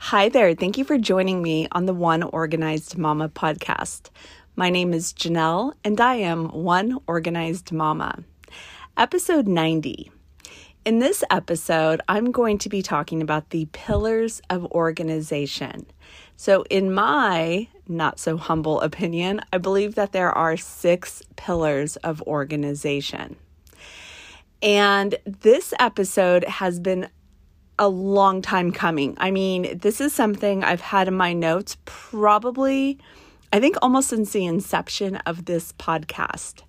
Hi there. Thank you for joining me on the One Organized Mama podcast. My name is Janelle, and I am One Organized Mama. Episode 90. In this episode, I'm going to be talking about the pillars of organization. So, in my not so humble opinion, I believe that there are six pillars of organization. And this episode has been a long time coming. I mean, this is something I've had in my notes probably, I think, almost since the inception of this podcast.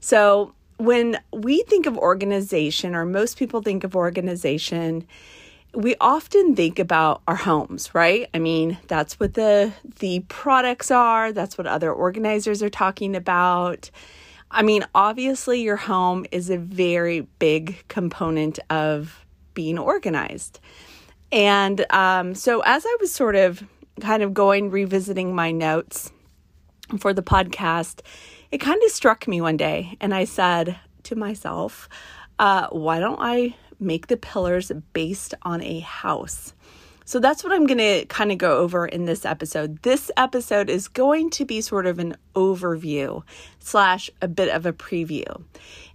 So, when we think of organization, or most people think of organization, we often think about our homes, right? I mean, that's what the the products are, that's what other organizers are talking about. I mean, obviously your home is a very big component of being organized. And um, so, as I was sort of kind of going revisiting my notes for the podcast, it kind of struck me one day, and I said to myself, uh, why don't I make the pillars based on a house? So that's what I'm going to kind of go over in this episode. This episode is going to be sort of an overview slash a bit of a preview.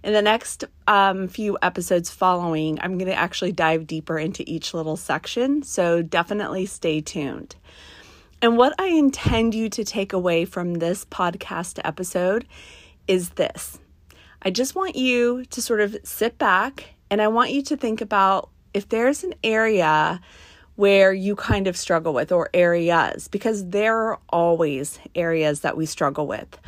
In the next um, few episodes following, I'm going to actually dive deeper into each little section. So definitely stay tuned. And what I intend you to take away from this podcast episode is this I just want you to sort of sit back and I want you to think about if there's an area where you kind of struggle with, or areas, because there are always areas that we struggle with.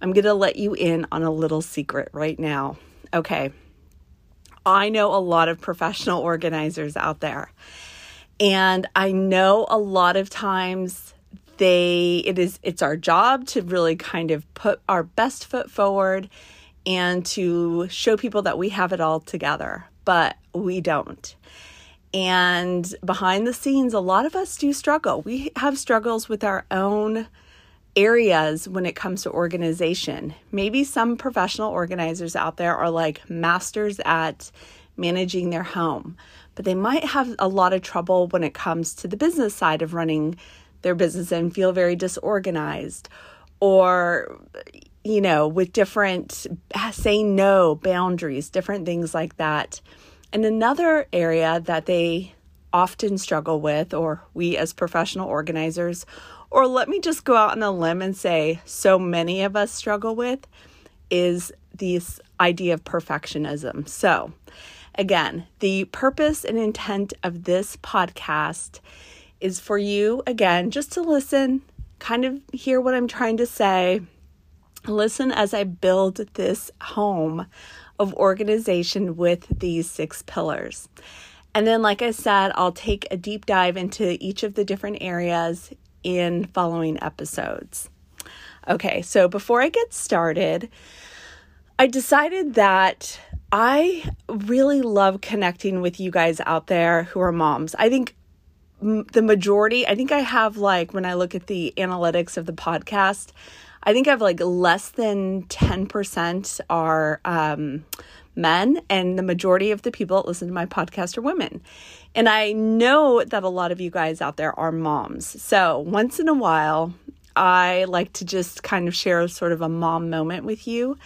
I'm going to let you in on a little secret right now. Okay. I know a lot of professional organizers out there. And I know a lot of times they it is it's our job to really kind of put our best foot forward and to show people that we have it all together, but we don't. And behind the scenes, a lot of us do struggle. We have struggles with our own areas when it comes to organization. Maybe some professional organizers out there are like masters at managing their home, but they might have a lot of trouble when it comes to the business side of running their business and feel very disorganized or you know with different say no boundaries different things like that and another area that they often struggle with, or we as professional organizers, or let me just go out on a limb and say so many of us struggle with, is this idea of perfectionism. So, again, the purpose and intent of this podcast is for you, again, just to listen, kind of hear what I'm trying to say, listen as I build this home of organization with these six pillars. And then, like I said, I'll take a deep dive into each of the different areas in following episodes. Okay, so before I get started, I decided that I really love connecting with you guys out there who are moms. I think the majority, I think I have like, when I look at the analytics of the podcast, I think I have like less than 10% are um, men, and the majority of the people that listen to my podcast are women. And I know that a lot of you guys out there are moms. So once in a while, I like to just kind of share sort of a mom moment with you.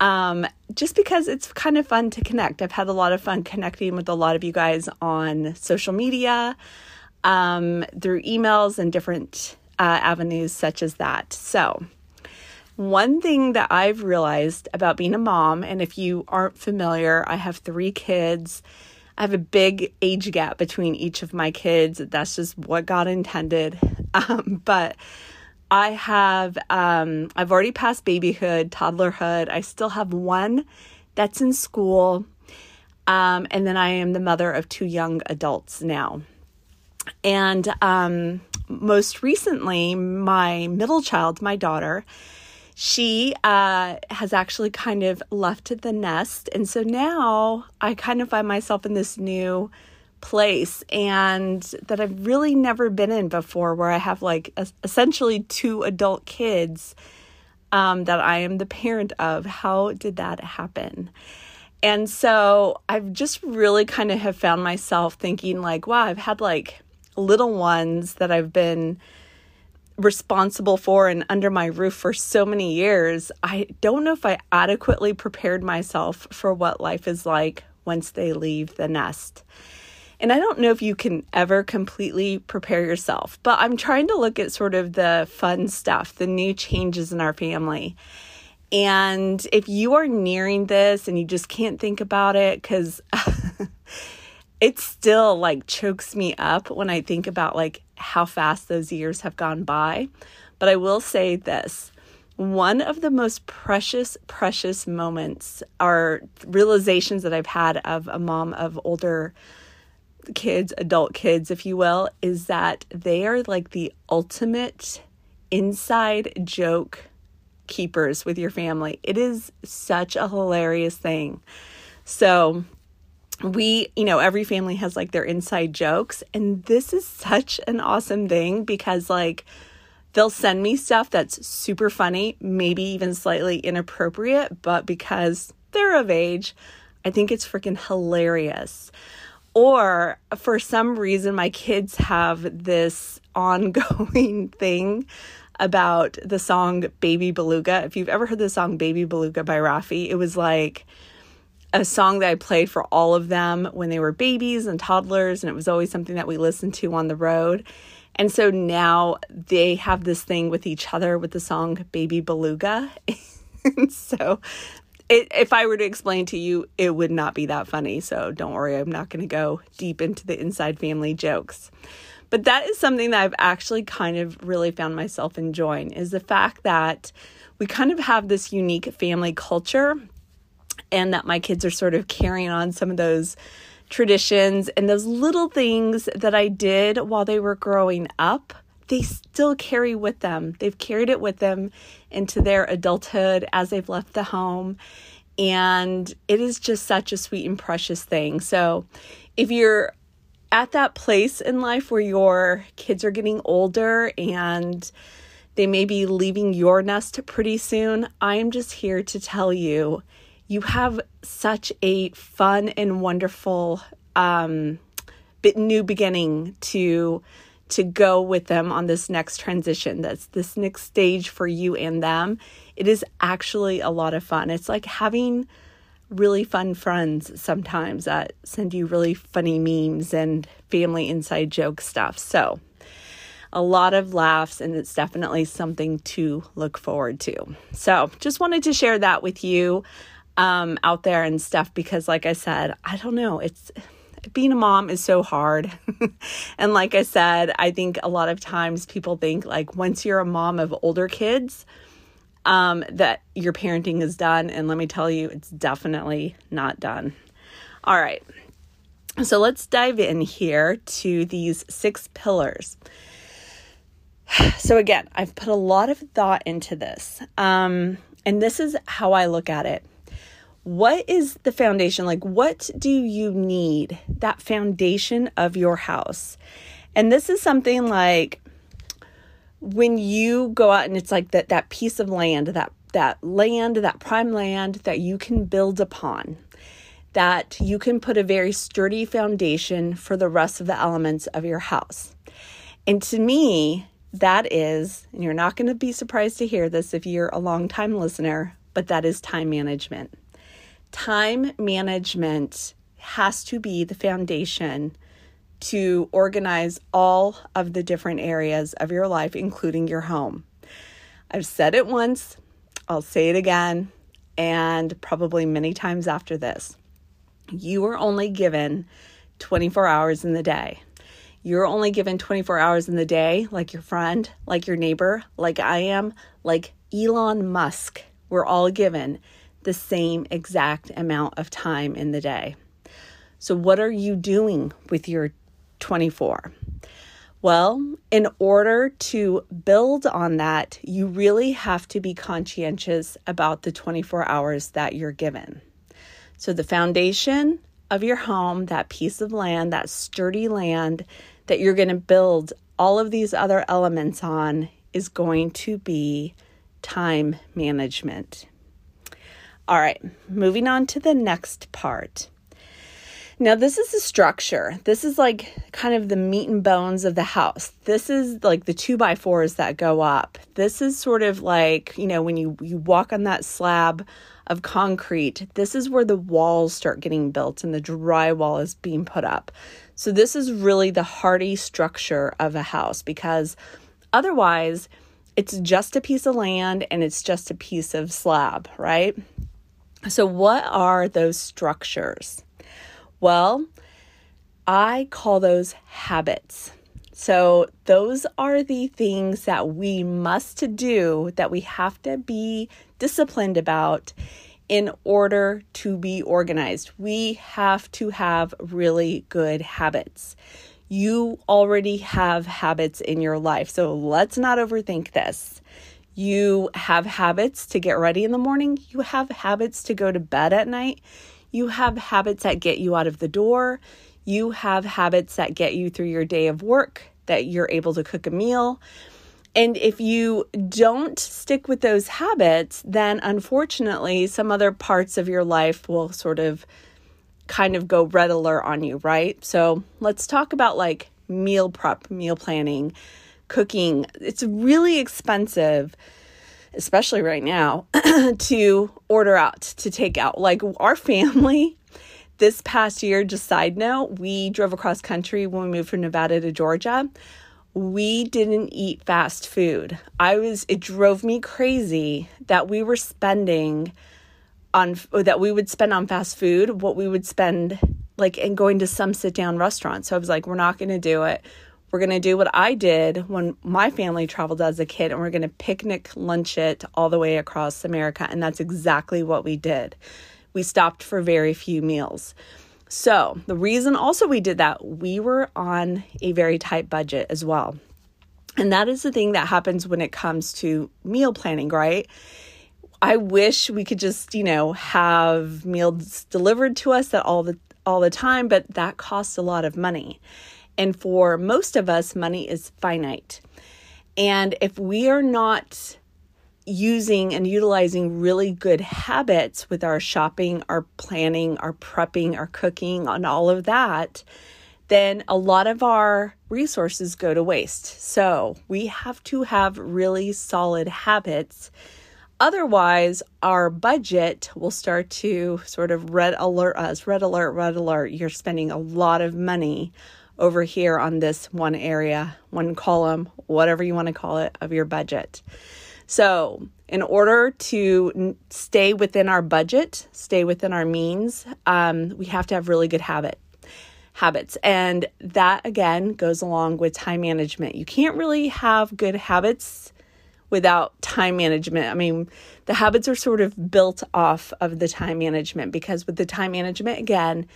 Um, just because it's kind of fun to connect. I've had a lot of fun connecting with a lot of you guys on social media, um, through emails, and different uh, avenues such as that. So, one thing that I've realized about being a mom, and if you aren't familiar, I have three kids. I have a big age gap between each of my kids. That's just what God intended. Um, but I have, um, I've already passed babyhood, toddlerhood. I still have one that's in school. Um, and then I am the mother of two young adults now. And um, most recently, my middle child, my daughter, she uh, has actually kind of left the nest. And so now I kind of find myself in this new place and that I've really never been in before, where I have like a, essentially two adult kids um, that I am the parent of. How did that happen? And so I've just really kind of have found myself thinking, like, wow, I've had like little ones that I've been responsible for and under my roof for so many years, I don't know if I adequately prepared myself for what life is like once they leave the nest. And I don't know if you can ever completely prepare yourself, but I'm trying to look at sort of the fun stuff, the new changes in our family. And if you are nearing this and you just can't think about it, because it still like chokes me up when I think about like how fast those years have gone by. But I will say this one of the most precious, precious moments are realizations that I've had of a mom of older kids, adult kids, if you will, is that they are like the ultimate inside joke keepers with your family. It is such a hilarious thing. So, we, you know, every family has like their inside jokes. And this is such an awesome thing because, like, they'll send me stuff that's super funny, maybe even slightly inappropriate, but because they're of age, I think it's freaking hilarious. Or for some reason, my kids have this ongoing thing about the song Baby Beluga. If you've ever heard the song Baby Beluga by Raffi, it was like, a song that I played for all of them when they were babies and toddlers, and it was always something that we listened to on the road. And so now they have this thing with each other with the song Baby Beluga. so it, if I were to explain to you, it would not be that funny. So don't worry, I'm not going to go deep into the inside family jokes. But that is something that I've actually kind of really found myself enjoying is the fact that we kind of have this unique family culture and that my kids are sort of carrying on some of those traditions and those little things that I did while they were growing up. They still carry with them. They've carried it with them into their adulthood as they've left the home. And it is just such a sweet and precious thing. So, if you're at that place in life where your kids are getting older and they may be leaving your nest pretty soon, I am just here to tell you you have such a fun and wonderful um, bit new beginning to to go with them on this next transition that's this next stage for you and them. It is actually a lot of fun. It's like having really fun friends sometimes that send you really funny memes and family inside joke stuff. So a lot of laughs and it's definitely something to look forward to. So just wanted to share that with you um, out there and stuff because, like I said, I don't know. It's being a mom is so hard. and like I said, I think a lot of times people think like once you're a mom of older kids, um, that your parenting is done. And let me tell you, it's definitely not done. All right. So let's dive in here to these six pillars. So, again, I've put a lot of thought into this. Um, and this is how I look at it what is the foundation? Like, what do you need? That foundation of your house. And this is something like when you go out and it's like that that piece of land, that that land, that prime land that you can build upon. That you can put a very sturdy foundation for the rest of the elements of your house. And to me, that is, and you're not going to be surprised to hear this if you're a long time listener, but that is time management time management has to be the foundation to organize all of the different areas of your life, including your home. I've said it once, I'll say it again, and probably many times after this. You are only given 24 hours in the day. You're only given 24 hours in the day, like your friend, like your neighbor, like I am, like Elon Musk. We're all given the same exact amount of time in the day. So, what are you doing with your 24? Well, in order to build on that, you really have to be conscientious about the 24 hours that you're given. So, the foundation of your home, that piece of land, that sturdy land that you're going to build all of these other elements on is going to be time management. All right, moving on to the next part. Now, this is the structure. This is like kind of the meat and bones of the house. This is like the two by fours that go up. This is sort of like, you know, when you, you walk on that slab of concrete, this is where the walls start getting built and the drywall is being put up. So, this is really the hardy structure of a house because otherwise, it's just a piece of land and it's just a piece of slab, right? So, what are those structures? Well, I call those habits. So, those are the things that we must do that we have to be disciplined about in order to be organized. We have to have really good habits. You already have habits in your life, so let's not overthink this. You have habits to get ready in the morning, you have habits to go to bed at night. You have habits that get you out of the door. You have habits that get you through your day of work, that you're able to cook a meal. And if you don't stick with those habits, then unfortunately, some other parts of your life will sort of kind of go red alert on you, right? So let's talk about like meal prep, meal planning, cooking. It's really expensive especially right now, to order out, to take out. Like our family, this past year, just side note, we drove across country when we moved from Nevada to Georgia. We didn't eat fast food. I was, it drove me crazy that we were spending on, that we would spend on fast food, what we would spend like and going to some sit down restaurant. So I was like, we're not going to do it. We're going to do what I did when my family traveled as a kid, and we're going to picnic lunch it all the way across America. And that's exactly what we did. We stopped for very few meals. So, the reason also we did that, we were on a very tight budget as well. And that is the thing that happens when it comes to meal planning, right? I wish we could just, you know, have meals delivered to us that all the all the time, but that costs a lot of money. And for most of us, money is finite. And if we are not using and utilizing really good habits with our shopping, our planning, our prepping, our cooking, and all of that, then a lot of our resources go to waste. So we have to have really solid habits. Otherwise, our budget will start to sort of red alert us red alert, red alert. You're spending a lot of money over here on this one area, one column, whatever you want to call it, of your budget. So, in order to stay within our budget, stay within our means, um, we have to have really good habit habits, and that again goes along with time management. You can't really have good habits without time management. I mean, the habits are sort of built off of the time management because with the time management, again,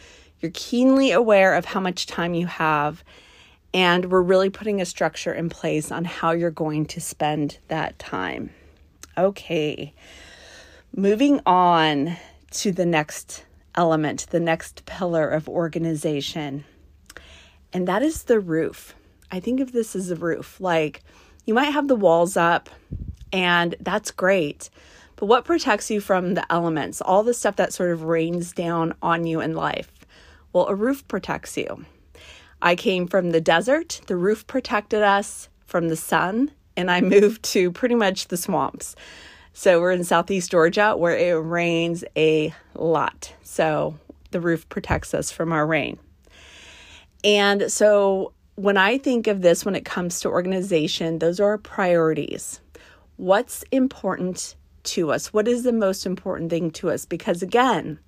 you're keenly aware of how much time you have, and we're really putting a structure in place on how you're going to spend that time. Okay, moving on to the next element, the next pillar of organization, and that is the roof. I think of this as a roof. Like you might have the walls up, and that's great. But what protects you from the elements, all the stuff that sort of rains down on you in life? Well, a roof protects you. I came from the desert, the roof protected us from the sun, and I moved to pretty much the swamps. So we're in southeast Georgia where it rains a lot. So the roof protects us from our rain. And so when I think of this when it comes to organization, those are our priorities. What's important to us? What is the most important thing to us? Because again,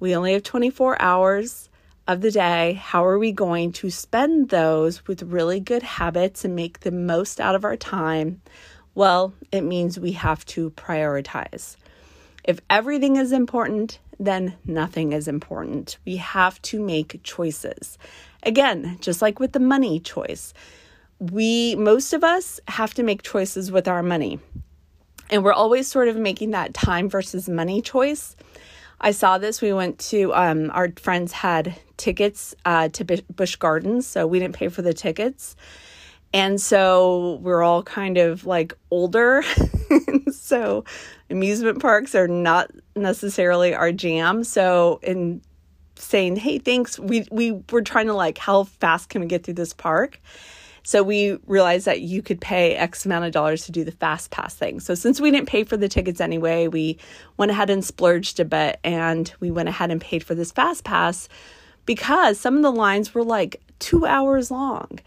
we only have 24 hours of the day. How are we going to spend those with really good habits and make the most out of our time? Well, it means we have to prioritize. If everything is important, then nothing is important. We have to make choices. Again, just like with the money choice, we, most of us, have to make choices with our money. And we're always sort of making that time versus money choice. I saw this. We went to, um, our friends had tickets uh, to Busch Gardens, so we didn't pay for the tickets. And so we're all kind of like older. so amusement parks are not necessarily our jam. So in saying, "Hey, thanks," we we were trying to like, how fast can we get through this park? So we realized that you could pay X amount of dollars to do the fast pass thing. So since we didn't pay for the tickets anyway, we went ahead and splurged a bit and we went ahead and paid for this fast pass because some of the lines were like two hours long.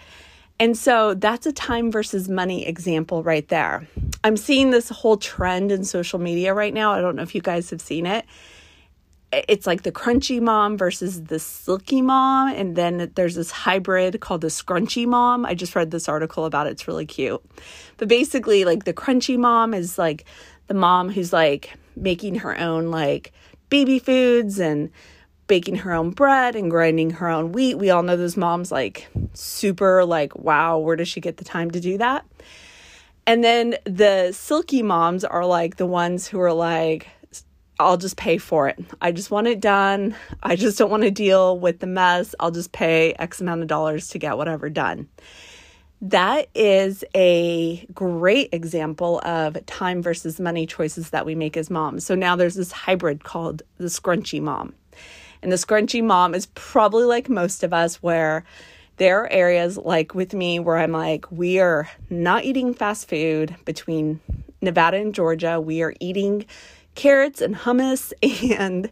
And so that's a time versus money example right there. I'm seeing this whole trend in social media right now. I don't know if you guys have seen it. It's like the crunchy mom versus the silky mom. And then there's this hybrid called the scrunchy mom. I just read this article about it. It's really cute. But basically, like the crunchy mom is like the mom who's like making her own like baby foods and baking her own bread and grinding her own wheat. We all know those moms like super like, wow, where does she get the time to do that? And then the silky moms are like the ones who are like, I'll just pay for it. I just want it done. I just don't want to deal with the mess. I'll just pay X amount of dollars to get whatever done. That is a great example of time versus money choices that we make as moms. So now there's this hybrid called the scrunchy mom. And the scrunchy mom is probably like most of us, where there are areas like with me where I'm like, we are not eating fast food between Nevada and Georgia. We are eating carrots and hummus and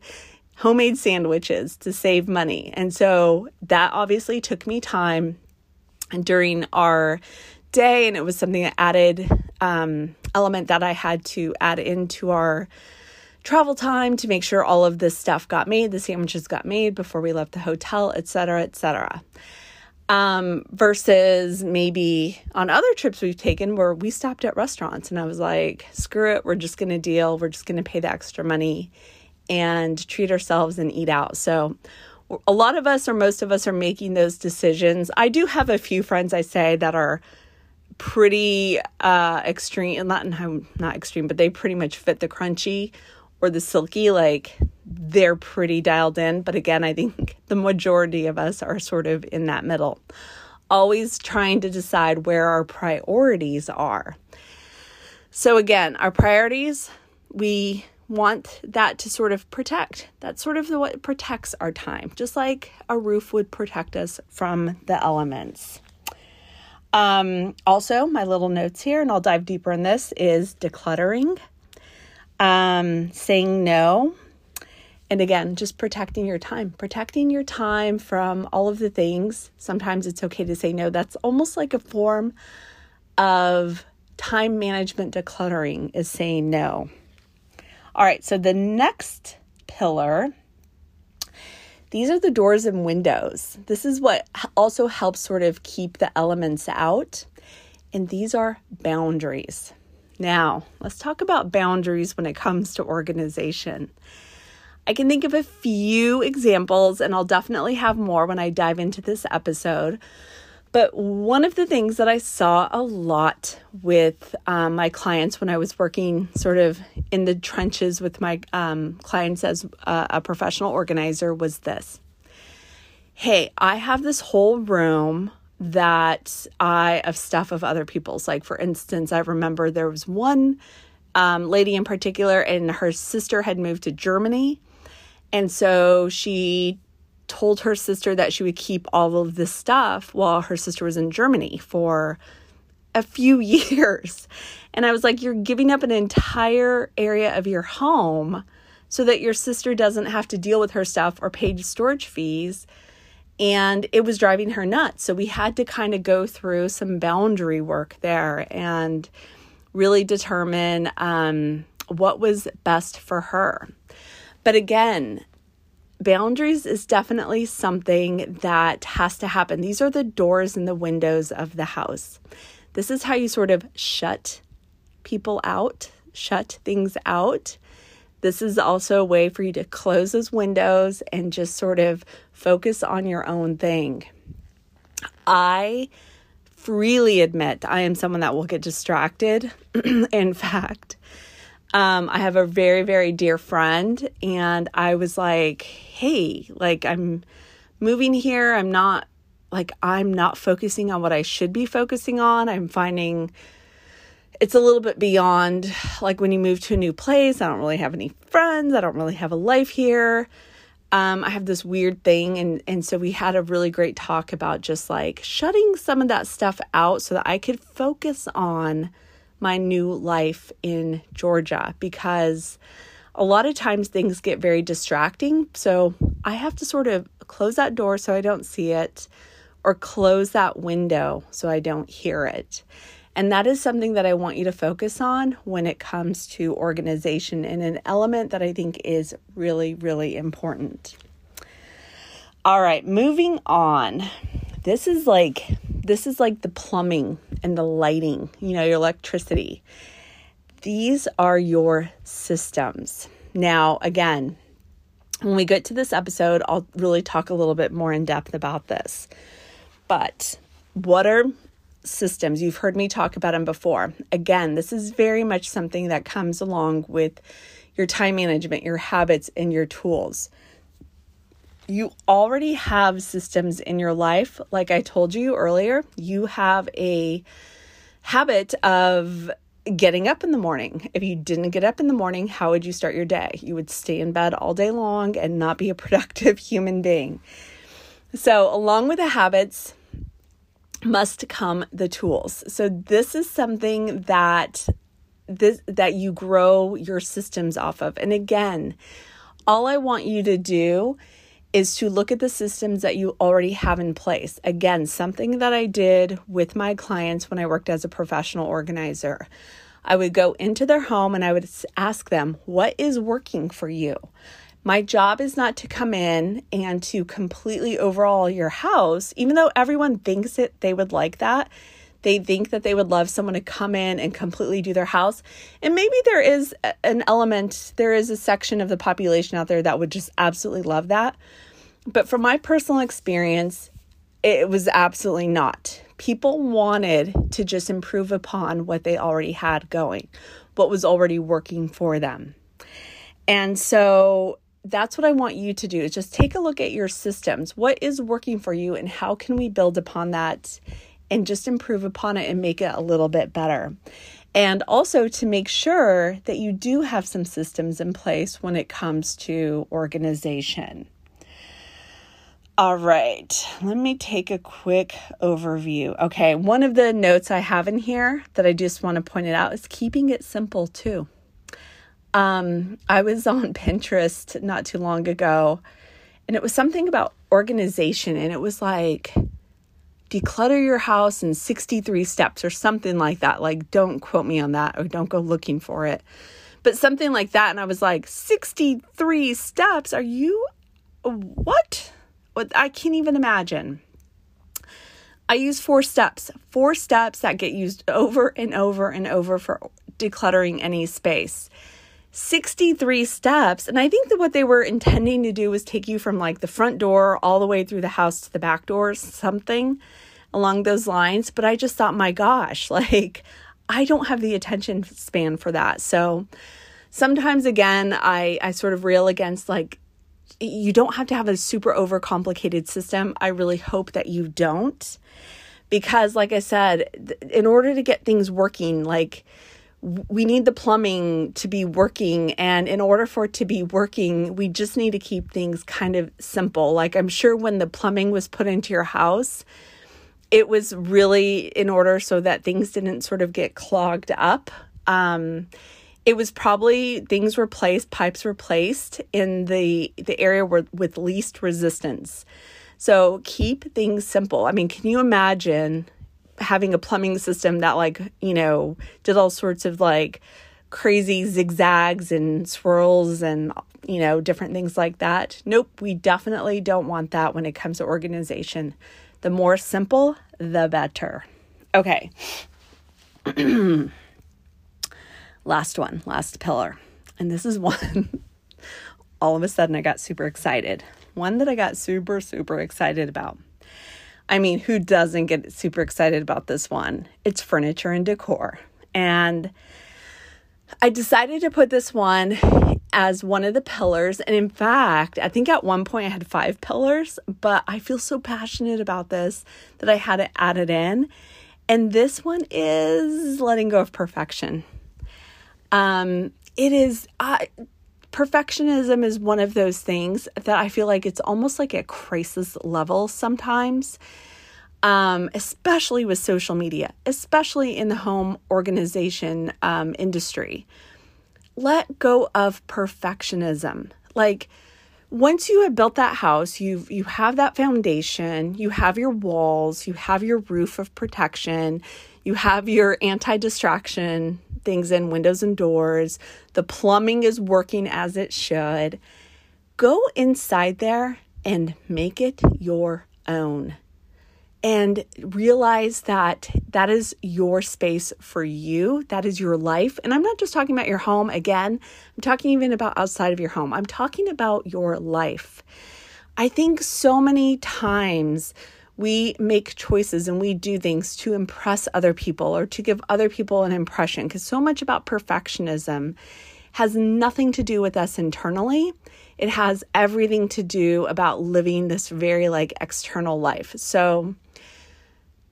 homemade sandwiches to save money. And so that obviously took me time during our day, and it was something that added um, element that I had to add into our travel time to make sure all of this stuff got made, the sandwiches got made before we left the hotel, etc., etc. Um, versus maybe on other trips we've taken where we stopped at restaurants and I was like, screw it, we're just going to deal, we're just going to pay the extra money and treat ourselves and eat out. So, a lot of us or most of us are making those decisions. I do have a few friends I say that are pretty uh extreme not not extreme but they pretty much fit the crunchy or the silky, like they're pretty dialed in. But again, I think the majority of us are sort of in that middle, always trying to decide where our priorities are. So, again, our priorities, we want that to sort of protect. That's sort of the, what protects our time, just like a roof would protect us from the elements. Um, also, my little notes here, and I'll dive deeper in this, is decluttering um, saying no. And again, just protecting your time, protecting your time from all of the things. Sometimes it's okay to say no. That's almost like a form of time management decluttering, is saying no. All right, so the next pillar these are the doors and windows. This is what also helps sort of keep the elements out. And these are boundaries. Now, let's talk about boundaries when it comes to organization. I can think of a few examples, and I'll definitely have more when I dive into this episode. But one of the things that I saw a lot with um, my clients when I was working sort of in the trenches with my um, clients as a, a professional organizer was this Hey, I have this whole room that I of stuff of other people's. Like for instance, I remember there was one um, lady in particular, and her sister had moved to Germany, and so she told her sister that she would keep all of this stuff while her sister was in Germany for a few years. And I was like, you're giving up an entire area of your home so that your sister doesn't have to deal with her stuff or pay storage fees and it was driving her nuts. So we had to kind of go through some boundary work there and really determine um, what was best for her. But again, boundaries is definitely something that has to happen. These are the doors and the windows of the house. This is how you sort of shut people out, shut things out This is also a way for you to close those windows and just sort of focus on your own thing. I freely admit I am someone that will get distracted. In fact, um, I have a very, very dear friend, and I was like, hey, like, I'm moving here. I'm not, like, I'm not focusing on what I should be focusing on. I'm finding it's a little bit beyond, like, when you move to a new place. I don't really have any friends, I don't really have a life here. Um, I have this weird thing, and and so we had a really great talk about just like shutting some of that stuff out so that I could focus on my new life in Georgia because a lot of times things get very distracting. So I have to sort of close that door so I don't see it or close that window so I don't hear it. And that is something that I want you to focus on when it comes to organization and an element that I think is really, really important. All right, moving on. This is like this is like the plumbing and the lighting, you know, your electricity. These are your systems. Now, again, when we get to this episode, I'll really talk a little bit more in depth about this. But what are systems? You've heard me talk about them before. Again, this is very much something that comes along with your time management, your habits, and your tools you already have systems in your life. Like I told you earlier, you have a habit of getting up in the morning. If you didn't get up in the morning, how would you start your day? You would stay in bed all day long and not be a productive human being. So, along with the habits, must come the tools. So this is something that this that you grow your systems off of. And again, all I want you to do is to look at the systems that you already have in place. Again, something that I did with my clients when I worked as a professional organizer. I would go into their home and I would ask them, What is working for you? My job is not to come in and to completely overhaul your house, even though everyone thinks that they would like that. They think that they would love someone to come in and completely do their house. And maybe there is an element, there is a section of the population out there that would just absolutely love that. But from my personal experience, it was absolutely not. People wanted to just improve upon what they already had going, what was already working for them. And so that's what I want you to do is just take a look at your systems. What is working for you and how can we build upon that and just improve upon it and make it a little bit better. And also to make sure that you do have some systems in place when it comes to organization. All right, let me take a quick overview. Okay, one of the notes I have in here that I just want to point it out is keeping it simple too. Um, I was on Pinterest not too long ago, and it was something about organization, and it was like declutter your house in 63 steps or something like that. Like, don't quote me on that or don't go looking for it. But something like that. And I was like, 63 steps? Are you what? I can't even imagine. I use four steps, four steps that get used over and over and over for decluttering any space. 63 steps. And I think that what they were intending to do was take you from like the front door all the way through the house to the back door, something along those lines. But I just thought, my gosh, like I don't have the attention span for that. So sometimes again, I, I sort of rail against like, you don't have to have a super overcomplicated system. I really hope that you don't. Because, like I said, in order to get things working, like, we need the plumbing to be working. And in order for it to be working, we just need to keep things kind of simple. Like, I'm sure when the plumbing was put into your house, it was really in order so that things didn't sort of get clogged up. Um, it was probably things were placed, pipes were placed in the the area where, with least resistance. So keep things simple. I mean, can you imagine having a plumbing system that like you know did all sorts of like crazy zigzags and swirls and you know different things like that. Nope we definitely don't want that when it comes to organization. The more simple the better. Okay. Last one last pillar. And this is one, all of a sudden, I got super excited. One that I got super, super excited about. I mean, who doesn't get super excited about this one? It's furniture and decor. And I decided to put this one as one of the pillars. And in fact, I think at one point I had five pillars, but I feel so passionate about this that I had it added in. And this one is letting go of perfection. Um, it is, uh, perfectionism is one of those things that I feel like it's almost like a crisis level sometimes. Um, especially with social media, especially in the home organization um, industry let go of perfectionism. Like once you have built that house, you you have that foundation, you have your walls, you have your roof of protection, you have your anti-distraction things in windows and doors, the plumbing is working as it should. Go inside there and make it your own and realize that that is your space for you. That is your life. And I'm not just talking about your home again, I'm talking even about outside of your home. I'm talking about your life. I think so many times we make choices and we do things to impress other people or to give other people an impression because so much about perfectionism has nothing to do with us internally. It has everything to do about living this very like external life. So,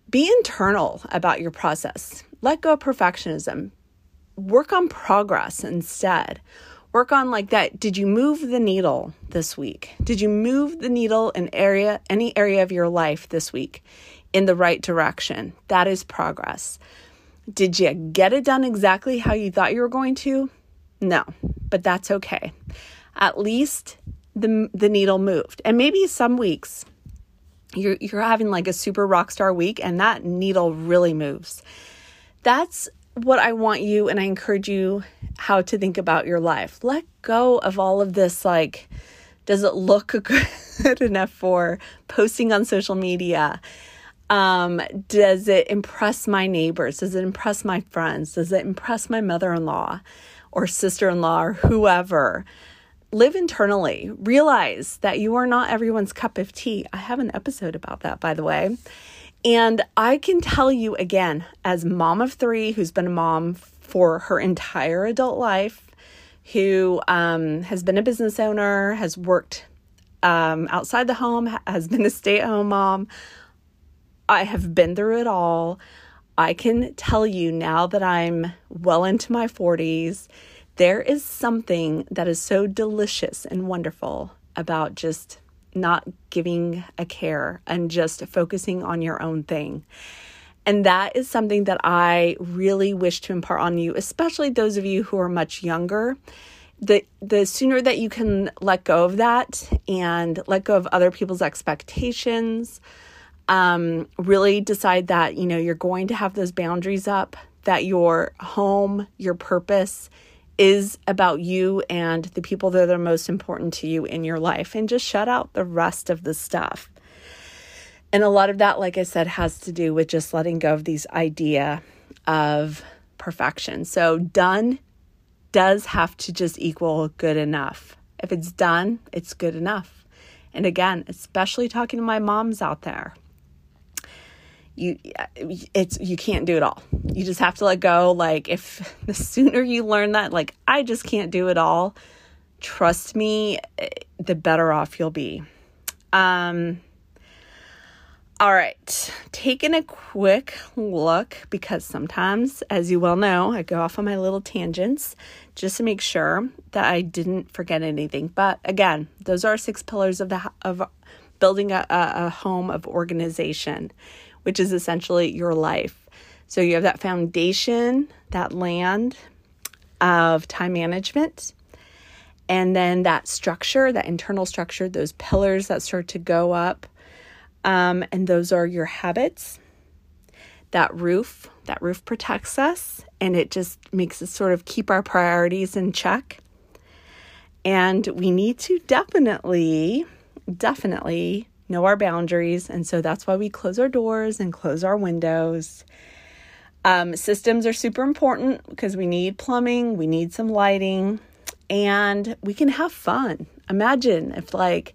be internal about your process. Let go of perfectionism. Work on progress instead. Work on like that. Did you move the needle this week? Did you move the needle in area any area of your life this week in the right direction? That is progress. Did you get it done exactly how you thought you were going to? No, but that's okay. At least the the needle moved. And maybe some weeks you're you're having like a super rock star week and that needle really moves. That's what I want you and I encourage you how to think about your life. Let go of all of this like does it look good enough for posting on social media? Um, does it impress my neighbors? Does it impress my friends? Does it impress my mother-in-law or sister-in-law or whoever? live internally. Realize that you are not everyone's cup of tea. I have an episode about that, by the way. And I can tell you again, as mom of three, who's been a mom for her entire adult life, who um, has been a business owner, has worked um, outside the home, has been a stay at home mom. I have been through it all. I can tell you now that I'm well into my 40s there is something that is so delicious and wonderful about just not giving a care and just focusing on your own thing. And that is something that I really wish to impart on you, especially those of you who are much younger. The the sooner that you can let go of that and let go of other people's expectations, um, really decide that you know you're going to have those boundaries up, that your home, your purpose is about you and the people that are most important to you in your life and just shut out the rest of the stuff. And a lot of that, like I said, has to do with just letting go of these idea of perfection. So done does have to just equal good enough. If it's done, it's good enough. And again, especially talking to my moms out there, you it's you can't do it all. You just have to let go. Like if the sooner you learn that like i just can't do it all. Trust me the better off you'll be. Um all right. Taking a quick look because sometimes as you well know i go off on my little tangents just to make sure that i didn't forget anything. But again those are six pillars of the of building a, a home of organization which is essentially your life. So you have that foundation, that land of time management, and then that structure, that internal structure, those pillars that start to go up. Um, and those are your habits. That roof, that roof protects us and it just makes us sort of keep our priorities in check. And we need to definitely, definitely know our boundaries. And so that's why we close our doors and close our windows. Um, systems are super important because we need plumbing, we need some lighting, and we can have fun. Imagine if, like,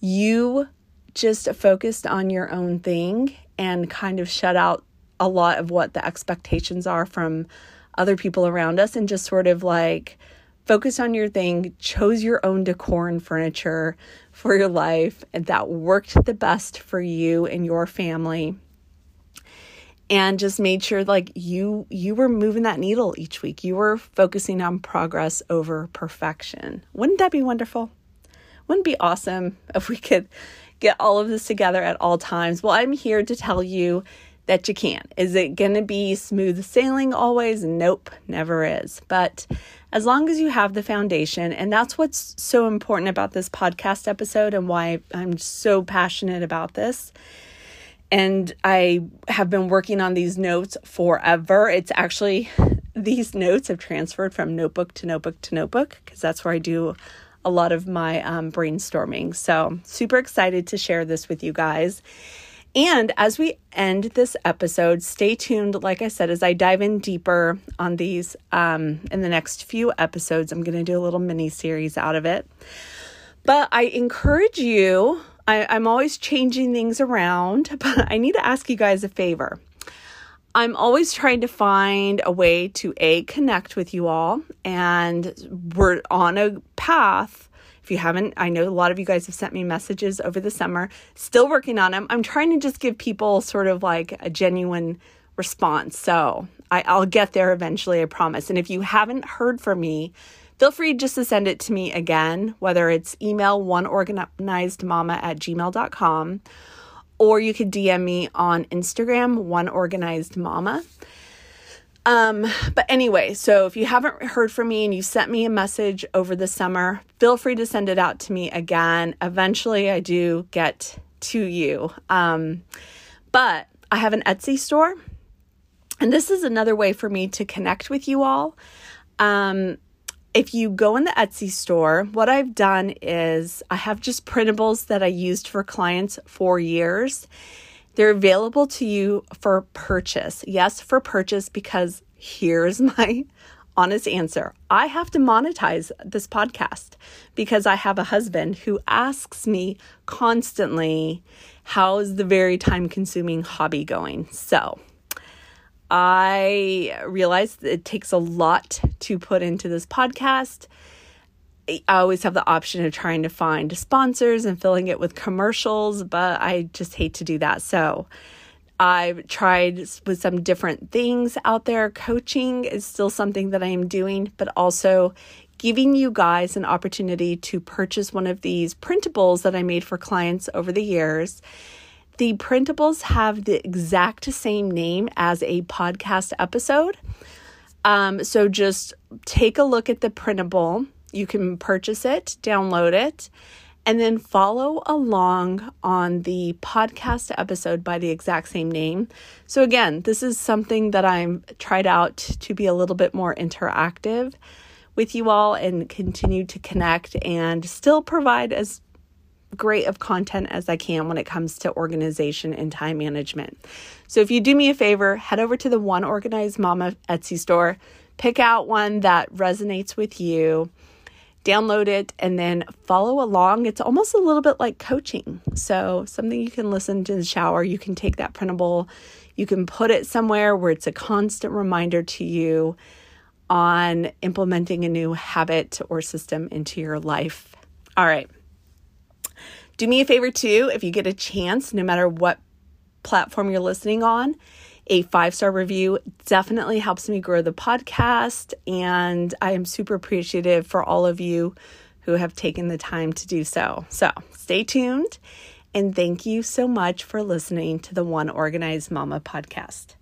you just focused on your own thing and kind of shut out a lot of what the expectations are from other people around us and just sort of like focus on your thing, chose your own decor and furniture for your life and that worked the best for you and your family. And just made sure like you you were moving that needle each week. You were focusing on progress over perfection. Wouldn't that be wonderful? Wouldn't be awesome if we could get all of this together at all times? Well, I'm here to tell you that you can. Is it going to be smooth sailing always? Nope, never is. But as long as you have the foundation, and that's what's so important about this podcast episode and why I'm so passionate about this. And I have been working on these notes forever. It's actually, these notes have transferred from notebook to notebook to notebook because that's where I do a lot of my um, brainstorming. So, super excited to share this with you guys. And as we end this episode, stay tuned. Like I said, as I dive in deeper on these um, in the next few episodes, I'm going to do a little mini series out of it. But I encourage you, I, I'm always changing things around, but I need to ask you guys a favor. I'm always trying to find a way to A, connect with you all, and we're on a path if you haven't, I know a lot of you guys have sent me messages over the summer, still working on them. I'm trying to just give people sort of like a genuine response. So I, I'll get there eventually, I promise. And if you haven't heard from me, feel free just to send it to me again, whether it's email oneorganizedmama at gmail.com or you could DM me on Instagram, oneorganizedmama. Um, but anyway, so if you haven't heard from me and you sent me a message over the summer, feel free to send it out to me again. Eventually, I do get to you. Um, but I have an Etsy store, and this is another way for me to connect with you all. Um, if you go in the Etsy store, what I've done is I have just printables that I used for clients for years they're available to you for purchase. Yes, for purchase, because here's my honest answer I have to monetize this podcast because I have a husband who asks me constantly, How's the very time consuming hobby going? So, I realized it takes a lot to put into this podcast. I always have the option of trying to find sponsors and filling it with commercials, but I just hate to do that. So I've tried with some different things out there. Coaching is still something that I am doing, but also giving you guys an opportunity to purchase one of these printables that I made for clients over the years. The printables have the exact same name as a podcast episode. Um, so just take a look at the printable you can purchase it, download it, and then follow along on the podcast episode by the exact same name. So, again, this is something that I'm tried out to be a little bit more interactive with you all and continue to connect and still provide as great of content as I can when it comes to organization and time management. So, if you do me a favor, head over to the One Organized Mama Etsy store, pick out one that resonates with you download it and then follow along. It's almost a little bit like coaching. So, something you can listen to in the shower, you can take that printable, you can put it somewhere where it's a constant reminder to you on implementing a new habit or system into your life. All right. Do me a favor too, if you get a chance, no matter what platform you're listening on, a five star review definitely helps me grow the podcast. And I am super appreciative for all of you who have taken the time to do so. So stay tuned. And thank you so much for listening to the One Organized Mama podcast.